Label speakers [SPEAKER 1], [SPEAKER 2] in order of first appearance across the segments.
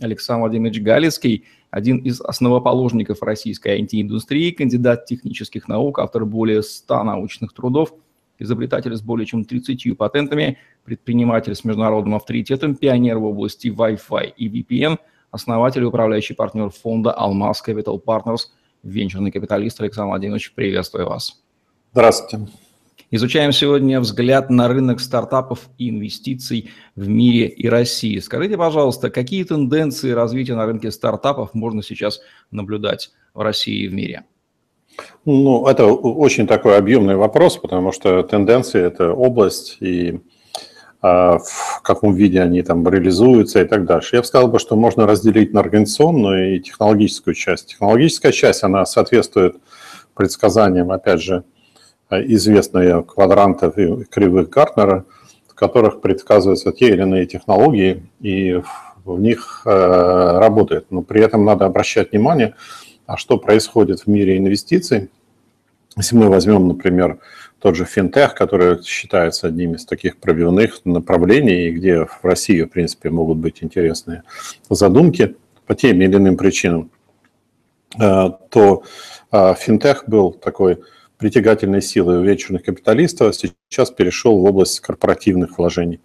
[SPEAKER 1] Александр Владимирович Галицкий – один из основоположников российской IT-индустрии, кандидат технических наук, автор более 100 научных трудов, изобретатель с более чем 30 патентами, предприниматель с международным авторитетом, пионер в области Wi-Fi и VPN, основатель и управляющий партнер фонда Almas Capital Partners, венчурный капиталист Александр Владимирович, приветствую вас.
[SPEAKER 2] Здравствуйте.
[SPEAKER 1] Изучаем сегодня взгляд на рынок стартапов и инвестиций в мире и России. Скажите, пожалуйста, какие тенденции развития на рынке стартапов можно сейчас наблюдать в России и в мире?
[SPEAKER 2] Ну, это очень такой объемный вопрос, потому что тенденции – это область, и а, в каком виде они там реализуются и так дальше. Я бы сказал, что можно разделить на организационную и технологическую часть. Технологическая часть, она соответствует предсказаниям, опять же, известные квадранты кривых Гартнера, в которых предсказываются те или иные технологии, и в них э, работает. Но при этом надо обращать внимание, а что происходит в мире инвестиций. Если мы возьмем, например, тот же финтех, который считается одним из таких пробивных направлений, где в России, в принципе, могут быть интересные задумки по тем или иным причинам, э, то э, финтех был такой притягательной силой у венчурных капиталистов сейчас перешел в область корпоративных вложений.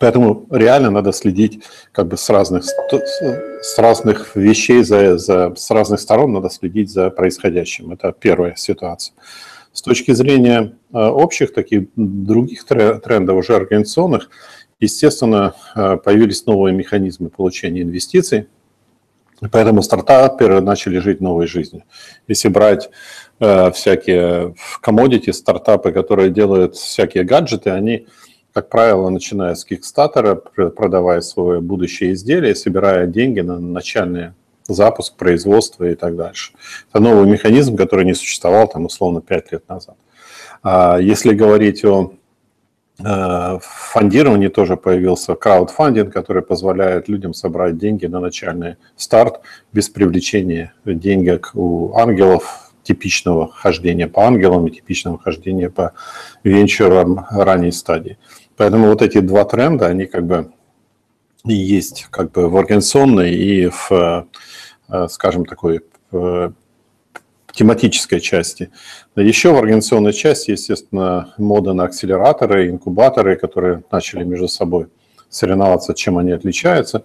[SPEAKER 2] Поэтому реально надо следить как бы с разных, с разных вещей, за, за, с разных сторон надо следить за происходящим. Это первая ситуация. С точки зрения э, общих таких других трендов, уже организационных, естественно, э, появились новые механизмы получения инвестиций, поэтому стартаперы начали жить новой жизнью. Если брать всякие комодити, стартапы, которые делают всякие гаджеты, они, как правило, начиная с Кикстатера, продавая свое будущее изделие, собирая деньги на начальный запуск, производства и так дальше. Это новый механизм, который не существовал там условно 5 лет назад. А если говорить о э, фондировании тоже появился краудфандинг, который позволяет людям собрать деньги на начальный старт без привлечения денег у ангелов, типичного хождения по ангелам и типичного хождения по венчурам ранней стадии. Поэтому вот эти два тренда, они как бы есть как бы в организационной и в, э, скажем, такой в тематической части. Еще в организационной части, естественно, мода на акселераторы, инкубаторы, которые начали между собой соревноваться, чем они отличаются.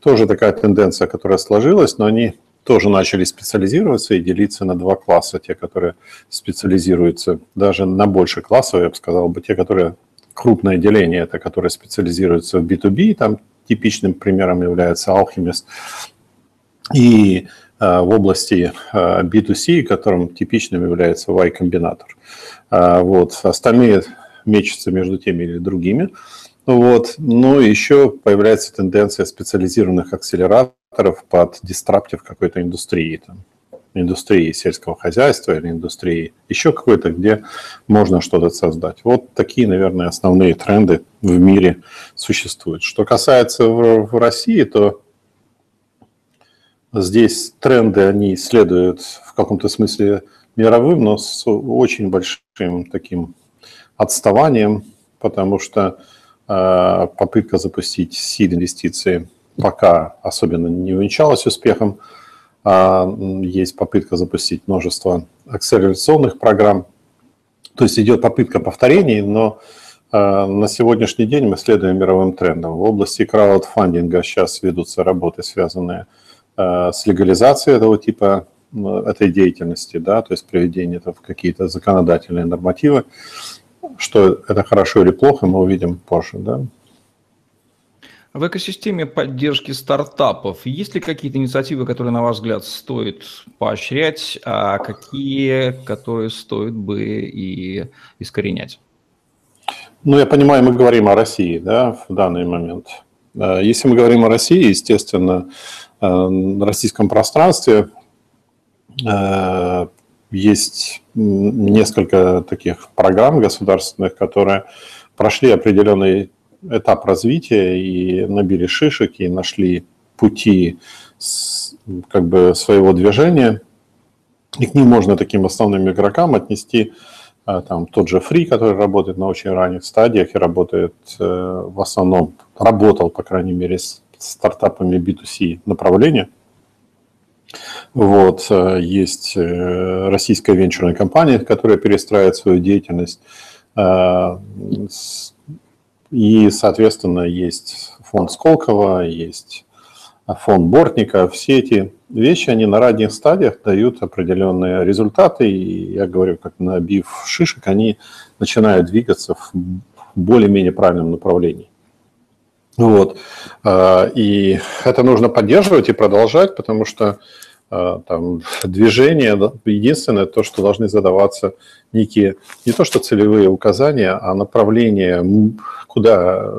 [SPEAKER 2] Тоже такая тенденция, которая сложилась, но они тоже начали специализироваться и делиться на два класса. Те, которые специализируются даже на больше классов, я бы сказал бы, те, которые крупное деление, это которые специализируются в B2B, там типичным примером является Alchemist. И э, в области э, B2C, которым типичным является Y-комбинатор. Э, вот. Остальные мечутся между теми или другими. Вот. Но еще появляется тенденция специализированных акселераторов, под дистраптив какой-то индустрии, там, индустрии сельского хозяйства или индустрии еще какой-то, где можно что-то создать. Вот такие, наверное, основные тренды в мире существуют. Что касается в, в России, то здесь тренды, они следуют в каком-то смысле мировым, но с очень большим таким отставанием, потому что э, попытка запустить сид-инвестиции – пока особенно не увенчалась успехом. А, есть попытка запустить множество акселерационных программ. То есть идет попытка повторений, но а, на сегодняшний день мы следуем мировым трендам. В области краудфандинга сейчас ведутся работы, связанные а, с легализацией этого типа этой деятельности, да, то есть приведение это в какие-то законодательные нормативы. Что это хорошо или плохо, мы увидим позже, да.
[SPEAKER 1] В экосистеме поддержки стартапов есть ли какие-то инициативы, которые, на ваш взгляд, стоит поощрять, а какие, которые стоит бы и искоренять?
[SPEAKER 2] Ну, я понимаю, мы говорим о России, да, в данный момент. Э, если мы говорим о России, естественно, э, на российском пространстве есть несколько таких программ государственных, которые прошли определенный этап развития и набили шишек, и нашли пути как бы своего движения. И к ним можно таким основным игрокам отнести а, там, тот же Free, который работает на очень ранних стадиях и работает э, в основном, работал, по крайней мере, с стартапами B2C направления. Вот, э, есть э, российская венчурная компания, которая перестраивает свою деятельность. И, соответственно, есть фонд Сколково, есть фонд Бортника. Все эти вещи, они на ранних стадиях дают определенные результаты. И я говорю, как набив шишек, они начинают двигаться в более-менее правильном направлении. Вот. А, и это нужно поддерживать и продолжать, потому что там, движение, единственное то, что должны задаваться некие, не то что целевые указания, а направления, куда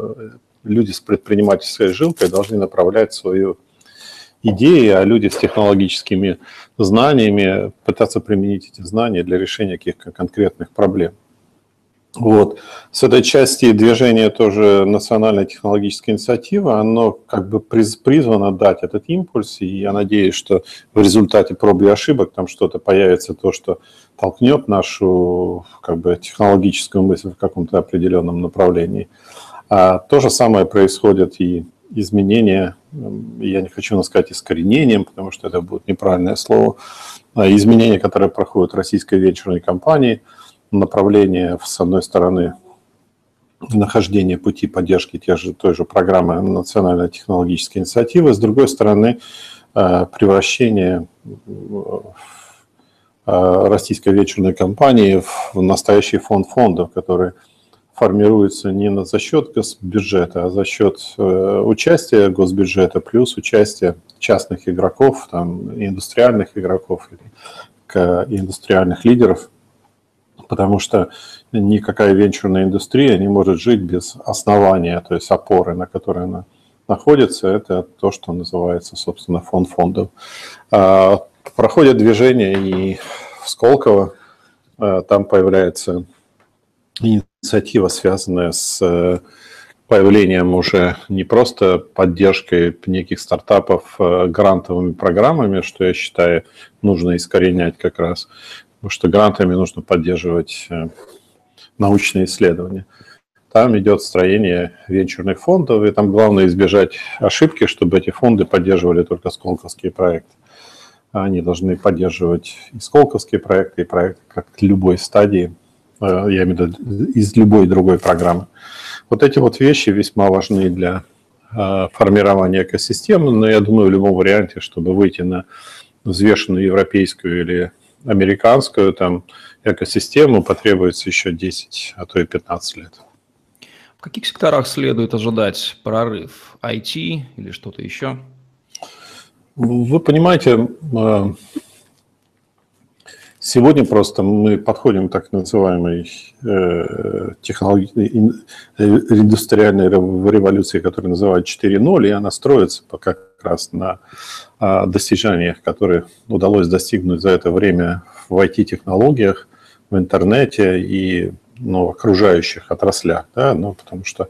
[SPEAKER 2] люди с предпринимательской жилкой должны направлять свою идеи, а люди с технологическими знаниями пытаться применить эти знания для решения каких-то конкретных проблем. Вот. С этой части движения тоже национальная технологическая инициатива, оно как бы призвано дать этот импульс, и я надеюсь, что в результате проб и ошибок там что-то появится, то, что толкнет нашу как бы технологическую мысль в каком-то определенном направлении. А то же самое происходит и изменения, я не хочу сказать искоренением, потому что это будет неправильное слово, а изменения, которые проходят в российской венчурной компании – направление, с одной стороны, нахождение пути поддержки тех же, той же программы национальной технологической инициативы, с другой стороны, э, превращение э, российской вечерной компании в настоящий фонд фондов, который формируется не за счет госбюджета, а за счет э, участия госбюджета плюс участия частных игроков, там, индустриальных игроков индустриальных лидеров – потому что никакая венчурная индустрия не может жить без основания, то есть опоры, на которой она находится. Это то, что называется, собственно, фонд фондов. А, проходят движения и в Сколково, а, там появляется инициатива, связанная с э, появлением уже не просто поддержкой неких стартапов э, грантовыми программами, что я считаю нужно искоренять как раз, потому что грантами нужно поддерживать э, научные исследования. Там идет строение венчурных фондов, и там главное избежать ошибки, чтобы эти фонды поддерживали только сколковские проекты. Они должны поддерживать и сколковские проекты, и проекты как любой стадии, э, я имею в виду из любой другой программы. Вот эти вот вещи весьма важны для э, формирования экосистемы, но я думаю, в любом варианте, чтобы выйти на взвешенную европейскую или американскую там экосистему потребуется еще 10, а то и 15 лет.
[SPEAKER 1] В каких секторах следует ожидать прорыв? IT или что-то еще?
[SPEAKER 2] Вы понимаете, э, сегодня просто мы подходим к так называемой э, технологии, э, индустриальной революции, которая называют 4.0, и она строится пока раз на а, достижениях, которые удалось достигнуть за это время в IT-технологиях, в интернете и ну, окружающих отраслях, да, ну, потому что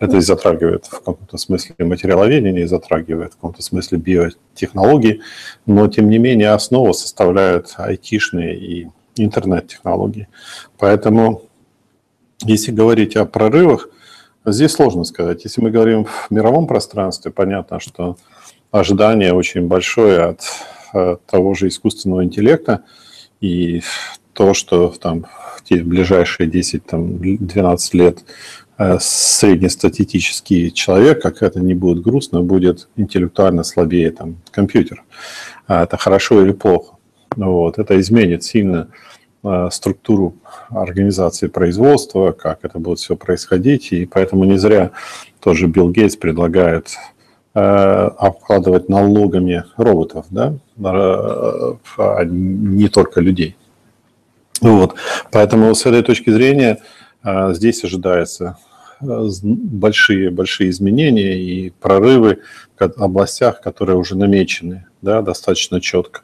[SPEAKER 2] это затрагивает в каком-то смысле материаловедение, затрагивает в каком-то смысле биотехнологии, но тем не менее основу составляют айтишные и интернет-технологии. Поэтому, если говорить о прорывах, здесь сложно сказать. Если мы говорим в мировом пространстве, понятно, что ожидание очень большое от, от того же искусственного интеллекта и то, что там в те ближайшие 10-12 лет э, среднестатистический человек, как это не будет грустно, будет интеллектуально слабее там, компьютер. А это хорошо или плохо? Вот. Это изменит сильно э, структуру организации производства, как это будет все происходить. И поэтому не зря тоже Билл Гейтс предлагает Э, обкладывать налогами роботов, да, а не только людей. Вот. Поэтому с этой точки зрения э, здесь ожидается э, большие, большие изменения и прорывы в областях, которые уже намечены да, достаточно четко.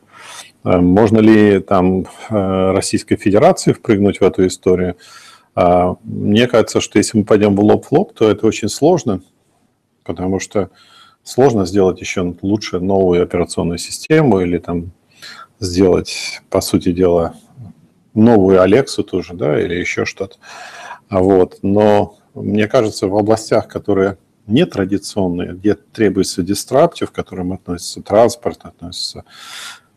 [SPEAKER 2] Можно ли там Российской Федерации впрыгнуть в эту историю? Мне кажется, что если мы пойдем в лоб в лоб, то это очень сложно, потому что сложно сделать еще лучше новую операционную систему или там сделать, по сути дела, новую Алексу тоже, да, или еще что-то. Вот. Но мне кажется, в областях, которые нетрадиционные, где требуется дистраптив, к которым относится транспорт, относится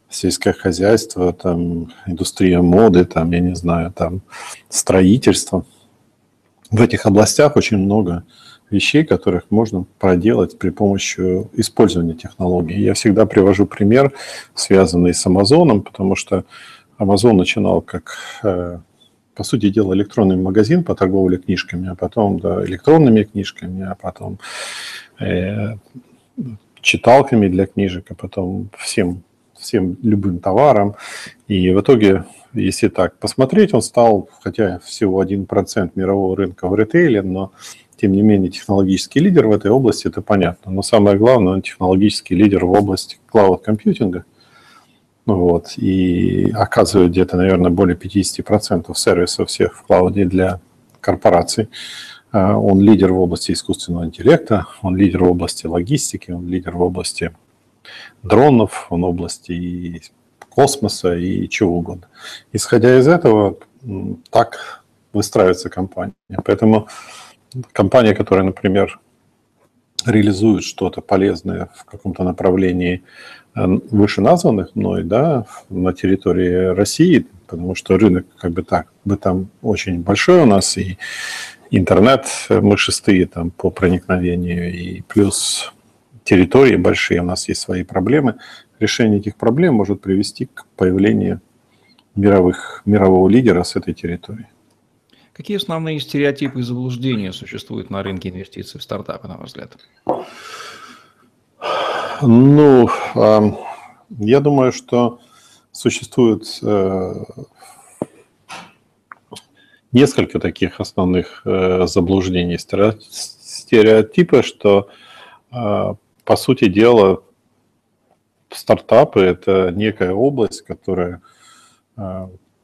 [SPEAKER 2] сельское хозяйство, там, индустрия моды, там, я не знаю, там, строительство. В этих областях очень много вещей, которых можно проделать при помощи использования технологий. Я всегда привожу пример, связанный с Амазоном, потому что Amazon начинал как, э, по сути дела, электронный магазин по торговле книжками, а потом да, электронными книжками, а потом э, читалками для книжек, а потом всем, всем любым товаром. И в итоге, если так посмотреть, он стал, хотя всего 1% мирового рынка в ритейле, но тем не менее технологический лидер в этой области, это понятно. Но самое главное, он технологический лидер в области клауд-компьютинга – вот, и оказывают где-то, наверное, более 50% сервисов всех в клауде для корпораций. А, он лидер в области искусственного интеллекта, он лидер в области логистики, он лидер в области дронов, он в области космоса и чего угодно. Исходя из этого, так выстраивается компания. Поэтому компания, которая, например, реализует что-то полезное в каком-то направлении, Э, вышеназванных мной, да, на территории России, потому что рынок как бы так, бы там очень большой у нас, и интернет, э, мы шестые там по проникновению, и плюс территории большие, у нас есть свои проблемы. Решение этих проблем может привести к появлению мировых, мирового лидера с этой территории.
[SPEAKER 1] Какие основные стереотипы и заблуждения существуют на рынке инвестиций в стартапы, на ваш взгляд?
[SPEAKER 2] Ну, я думаю, что существует э, несколько таких основных э, заблуждений, стереотипы, что, э, по сути дела, стартапы – это некая область, которая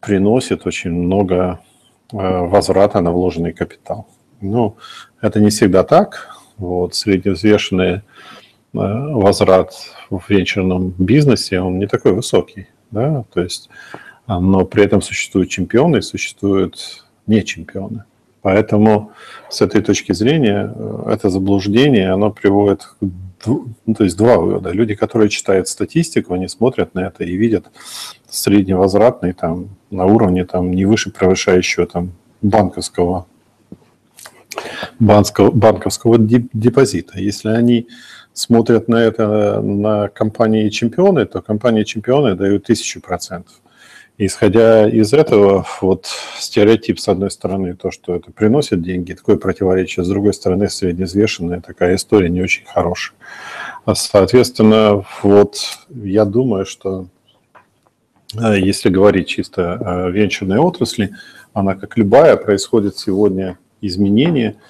[SPEAKER 2] приносит очень много возврата на вложенный капитал. Ну, это не всегда так. Вот, средневзвешенные Э, возврат в венчурном бизнесе, он не такой высокий, да, то есть, а, но при этом существуют чемпионы и существуют не чемпионы. Поэтому с этой точки зрения э, это заблуждение, оно приводит к ну, то есть два вывода. Люди, которые читают статистику, они смотрят на это и видят средневозвратный там на уровне там не выше превышающего там банковского банковского, банковского депозита. Если они смотрят на это на компании чемпионы, то компании чемпионы дают тысячу процентов. Исходя из этого, вот стереотип, с одной стороны, то, что это приносит деньги, такое противоречие, с другой стороны, средневзвешенная такая история не очень хорошая. А, соответственно, вот я думаю, что э, если говорить чисто о венчурной отрасли, она, как любая, происходит сегодня изменения –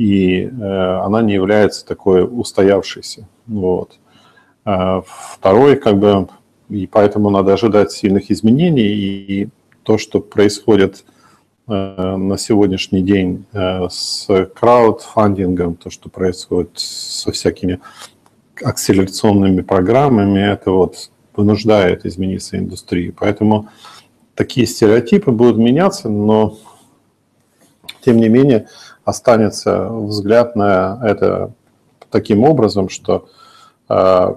[SPEAKER 2] и э, она не является такой устоявшейся. Вот. А второй, как бы, и поэтому надо ожидать сильных изменений, и то, что происходит э, на сегодняшний день э, с краудфандингом, то, что происходит со всякими акселерационными программами, это вот вынуждает измениться индустрию. Поэтому такие стереотипы будут меняться, но тем не менее останется взгляд на это таким образом, что э,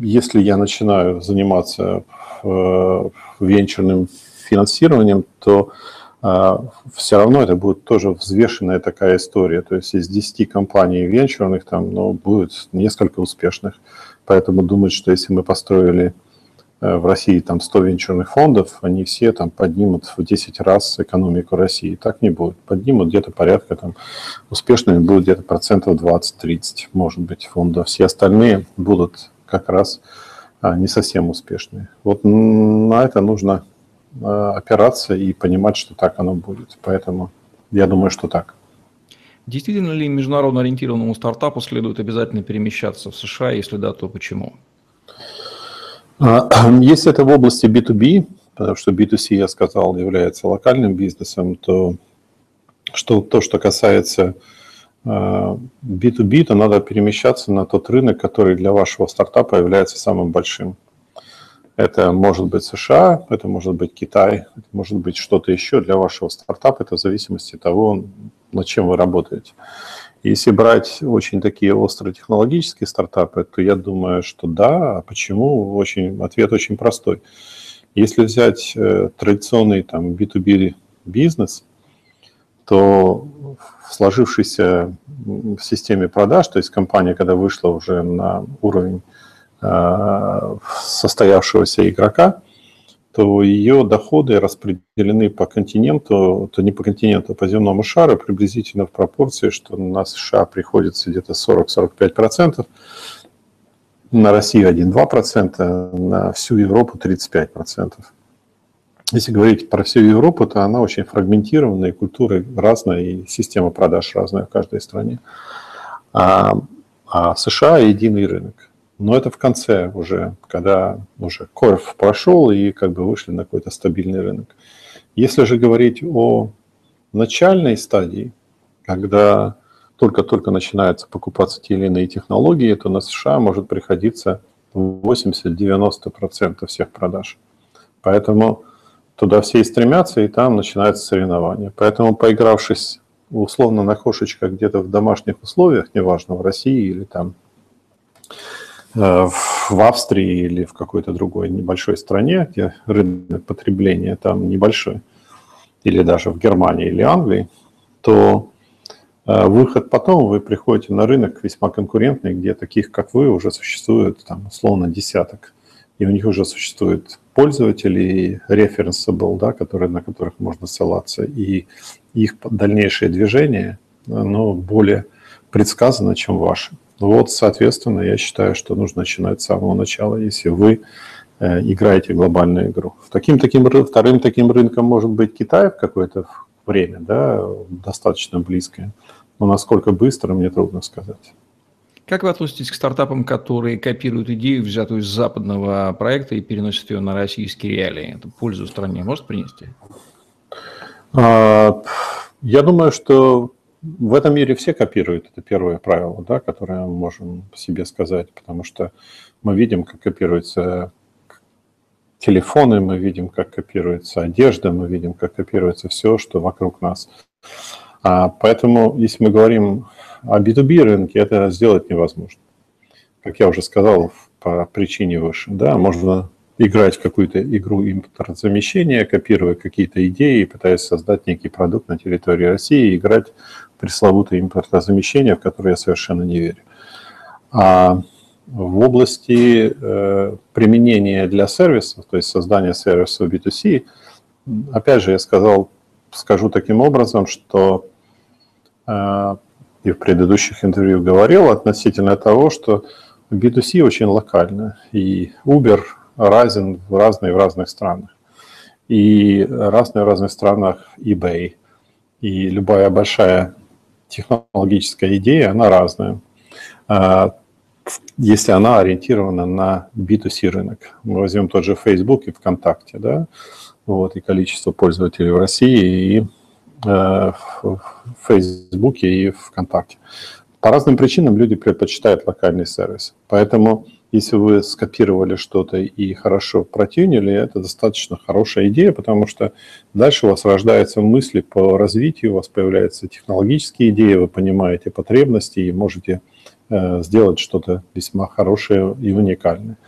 [SPEAKER 2] если я начинаю заниматься э, венчурным финансированием, то э, все равно это будет тоже взвешенная такая история. То есть из 10 компаний венчурных там ну, будет несколько успешных. Поэтому думать, что если мы построили Э, в России там 100 венчурных фондов, они все там поднимут в 10 раз экономику России. Так не будет. Поднимут где-то порядка там, успешными будут где-то процентов 20-30, может быть, фондов. Все остальные будут как раз а, не совсем успешные. Вот на это нужно а, опираться и понимать, что так оно будет. Поэтому я думаю, что так.
[SPEAKER 1] Действительно ли международно ориентированному стартапу следует обязательно перемещаться в США? Если да, то почему?
[SPEAKER 2] Если это в области B2B, потому что B2C, я сказал, является локальным бизнесом, то что, то, что касается B2B, то надо перемещаться на тот рынок, который для вашего стартапа является самым большим. Это может быть США, это может быть Китай, это может быть что-то еще для вашего стартапа, это в зависимости от того, над чем вы работаете. Если брать очень такие остротехнологические стартапы, то я думаю, что да. А почему? Очень, ответ очень простой. Если взять э, традиционный там, B2B бизнес, то в сложившейся системе продаж, то есть компания, когда вышла уже на уровень Э, состоявшегося игрока, то ее доходы распределены по континенту, то не по континенту, а по земному шару приблизительно в пропорции, что на США приходится где-то 40-45%, на Россию 1-2%, на всю Европу 35%. Если говорить про всю Европу, то она очень фрагментированная, и культура разная, и система продаж разная в каждой стране. А, а США единый рынок. Но это в конце уже, когда уже корф прошел и как бы вышли на какой-то стабильный рынок. Если же говорить о начальной стадии, когда только-только начинаются покупаться те или иные технологии, то на США может приходиться 80-90% всех продаж. Поэтому туда все и стремятся, и там начинается соревнование. Поэтому, поигравшись условно на кошечках где-то в домашних условиях, неважно, в России или там Э, в Австрии или в какой-то другой небольшой стране, где рынок потребления там небольшой, или даже в Германии или Англии, то э, выход потом вы приходите на рынок весьма конкурентный, где таких, как вы, уже существует там условно десяток. И у них уже существуют пользователи, referenceable, да, которые, на которых можно ссылаться, и их дальнейшее движение, оно более предсказано, чем ваше. Вот, соответственно, я считаю, что нужно начинать с самого начала, если вы э, играете глобальную игру. Таким, таким, вторым таким рынком может быть Китай в какое-то время, да, достаточно близкое. Но насколько быстро, мне трудно сказать.
[SPEAKER 1] Как вы относитесь к стартапам, которые копируют идею, взятую из западного проекта, и переносят ее на российские реалии? Это пользу стране может принести?
[SPEAKER 2] А, я думаю, что в этом мире все копируют, это первое правило, да, которое мы можем себе сказать, потому что мы видим, как копируются телефоны, мы видим, как копируется одежда, мы видим, как копируется все, что вокруг нас. А, поэтому, если мы говорим о B2B рынке, это сделать невозможно. Как я уже сказал по причине выше, да, можно играть в какую-то игру импортозамещения, копируя какие-то идеи, пытаясь создать некий продукт на территории России, играть пресловутое импортозамещение, в которое я совершенно не верю. А в области э, применения для сервисов, то есть создания сервисов B2C, опять же, я сказал, скажу таким образом, что э, и в предыдущих интервью говорил относительно того, что B2C очень локально, и Uber разен в разные в разных странах. И разные в разных странах eBay. И любая большая технологическая идея, она разная. А, если она ориентирована на B2C рынок. Мы возьмем тот же Facebook и ВКонтакте, да, вот, и количество пользователей в России, и в Фейсбуке и ВКонтакте. По разным причинам люди предпочитают локальный сервис. Поэтому если вы скопировали что-то и хорошо протюнили, это достаточно хорошая идея, потому что дальше у вас рождаются мысли по развитию, у вас появляются технологические идеи, вы понимаете потребности и можете э, сделать что-то весьма хорошее и уникальное.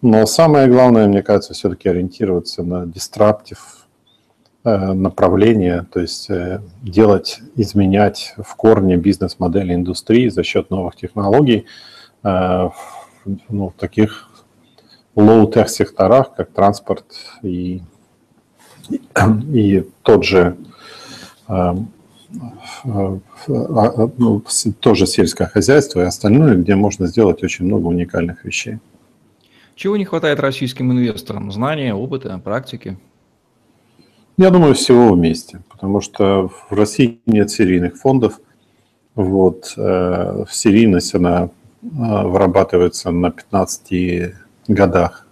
[SPEAKER 2] Но самое главное, мне кажется, все-таки ориентироваться на дистраптив э, направление, то есть э, делать, изменять в корне бизнес-модели индустрии за счет новых технологий, ну, в таких low-tech секторах, как транспорт и, и тот же э, э, ну, тоже сельское хозяйство и остальное, где можно сделать очень много уникальных вещей.
[SPEAKER 1] Чего не хватает российским инвесторам? Знания, опыта, практики?
[SPEAKER 2] Я думаю, всего вместе, потому что в России нет серийных фондов. Вот, э, серийность, она а, вырабатывается на 15 годах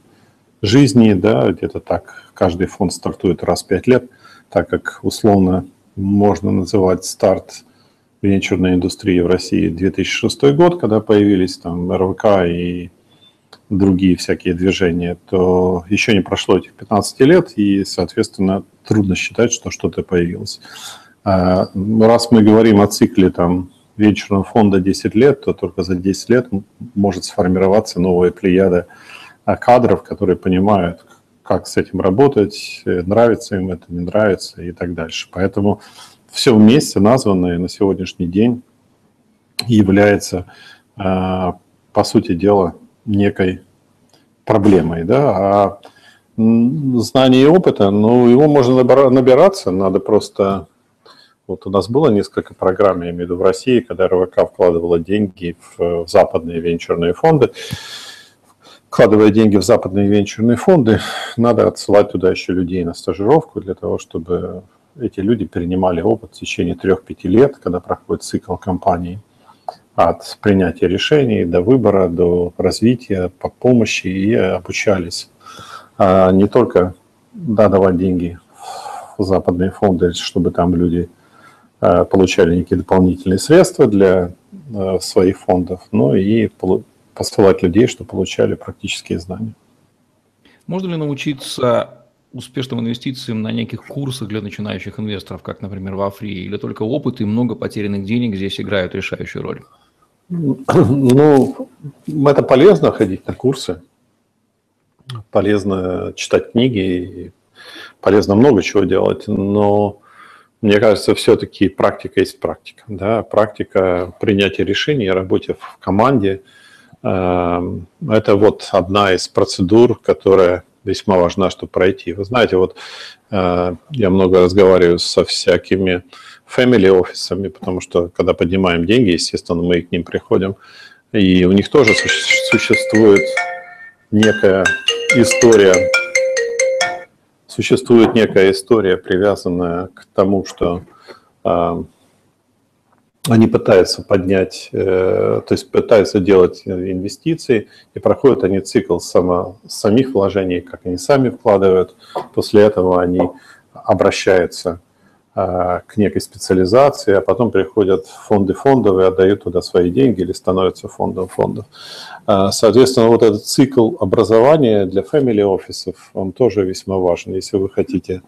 [SPEAKER 2] жизни, да, где-то так каждый фонд стартует раз в 5 лет, так как условно можно называть старт венчурной индустрии в России 2006 год, когда появились там РВК и другие всякие движения, то еще не прошло этих 15 лет, и, соответственно, трудно считать, что что-то появилось. А, раз мы говорим о цикле там, венчурного фонда 10 лет, то только за 10 лет может сформироваться новая плеяда а, кадров, которые понимают, как с этим работать, нравится им это, не нравится и так дальше. Поэтому все вместе названное на сегодняшний день является, а, по сути дела, некой проблемой. Да? А знание и опыта, ну, его можно набираться, надо просто... Вот у нас было несколько программ, я имею в виду в России, когда РВК вкладывала деньги в, в западные венчурные фонды. Вкладывая деньги в западные венчурные фонды, надо отсылать туда еще людей на стажировку для того, чтобы эти люди перенимали опыт в течение 3-5 лет, когда проходит цикл компании от принятия решений до выбора, до развития, по помощи и обучались. А не только да, давать деньги в западные фонды, чтобы там люди а, получали некие дополнительные средства для а, своих фондов, но и посылать людей, чтобы получали практические знания.
[SPEAKER 1] Можно ли научиться успешным инвестициям на неких курсах для начинающих инвесторов, как, например, в Африи, или только опыт и много потерянных денег здесь играют решающую роль?
[SPEAKER 2] Ну, это полезно ходить на курсы, полезно читать книги, полезно много чего делать, но мне кажется, все-таки практика есть практика. Да? Практика принятия решений, работе в команде эм, – это вот одна из процедур, которая весьма важна, чтобы пройти. Вы знаете, вот э, я много разговариваю со всякими family офисами, потому что когда поднимаем деньги, естественно, мы к ним приходим, и у них тоже существует некая история, существует некая история, привязанная к тому, что э, они пытаются поднять, э, то есть пытаются делать инвестиции, и проходят они цикл само, самих вложений, как они сами вкладывают. После этого они обращаются э, к некой специализации, а потом приходят фонды фондовые, отдают туда свои деньги или становятся фондом фондов. Э, соответственно, вот этот цикл образования для family офисов, он тоже весьма важен. Если вы хотите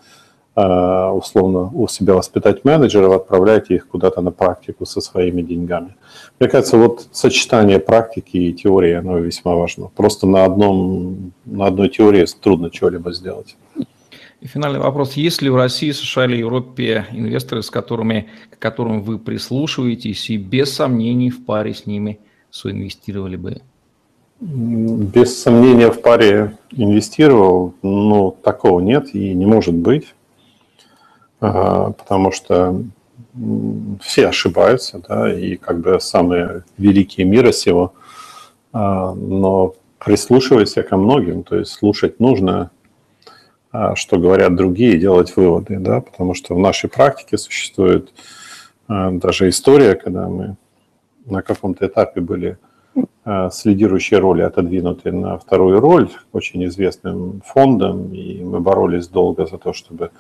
[SPEAKER 2] Э, условно у себя воспитать менеджеров, отправляйте их куда-то на практику со своими деньгами. Мне кажется, вот сочетание практики и теории, оно весьма важно. Просто на, одном, на одной теории трудно чего-либо сделать.
[SPEAKER 1] И финальный вопрос. Есть ли в России, США или Европе инвесторы, с которыми, к которым вы прислушиваетесь и без сомнений в паре с ними соинвестировали бы?
[SPEAKER 2] Без сомнения в паре инвестировал, но такого нет и не может быть. А, потому что все ошибаются, да, и как бы самые великие мира сего, а, но прислушивайся ко многим, то есть слушать нужно, что говорят другие, делать выводы, да, потому что в нашей практике существует даже история, когда мы на каком-то этапе были с лидирующей роли отодвинуты на вторую роль очень известным фондом, и мы боролись долго за то, чтобы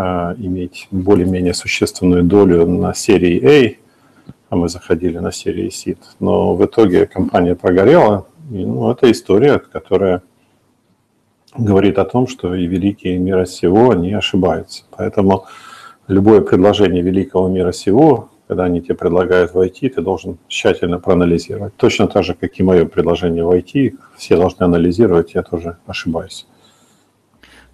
[SPEAKER 2] а, иметь более-менее существенную долю на серии A, а мы заходили на серии SID. Но в итоге компания прогорела. И, ну, это история, которая говорит о том, что и великие мира сего не ошибаются. Поэтому любое предложение великого мира сего, когда они тебе предлагают войти, ты должен тщательно проанализировать. Точно так же, как и мое предложение войти, все должны анализировать, я тоже ошибаюсь.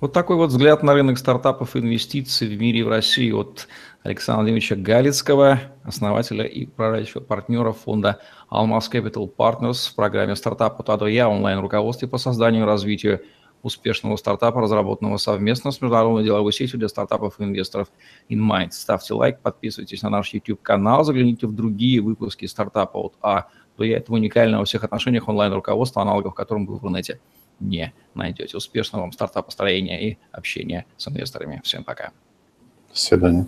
[SPEAKER 1] Вот такой вот взгляд на рынок стартапов и инвестиций в мире и в России от Александра Владимировича Галицкого, основателя и управляющего партнера фонда Almas Capital Partners в программе «Стартап от А Я» онлайн-руководстве по созданию и развитию успешного стартапа, разработанного совместно с международной деловой сетью для стартапов и инвесторов InMind. Ставьте лайк, подписывайтесь на наш YouTube-канал, загляните в другие выпуски стартапа от А до Я. Это уникальное во всех отношениях онлайн-руководство, аналогов которым вы в интернете не найдете. Успешного вам старта построения и общения с инвесторами. Всем пока.
[SPEAKER 2] До свидания.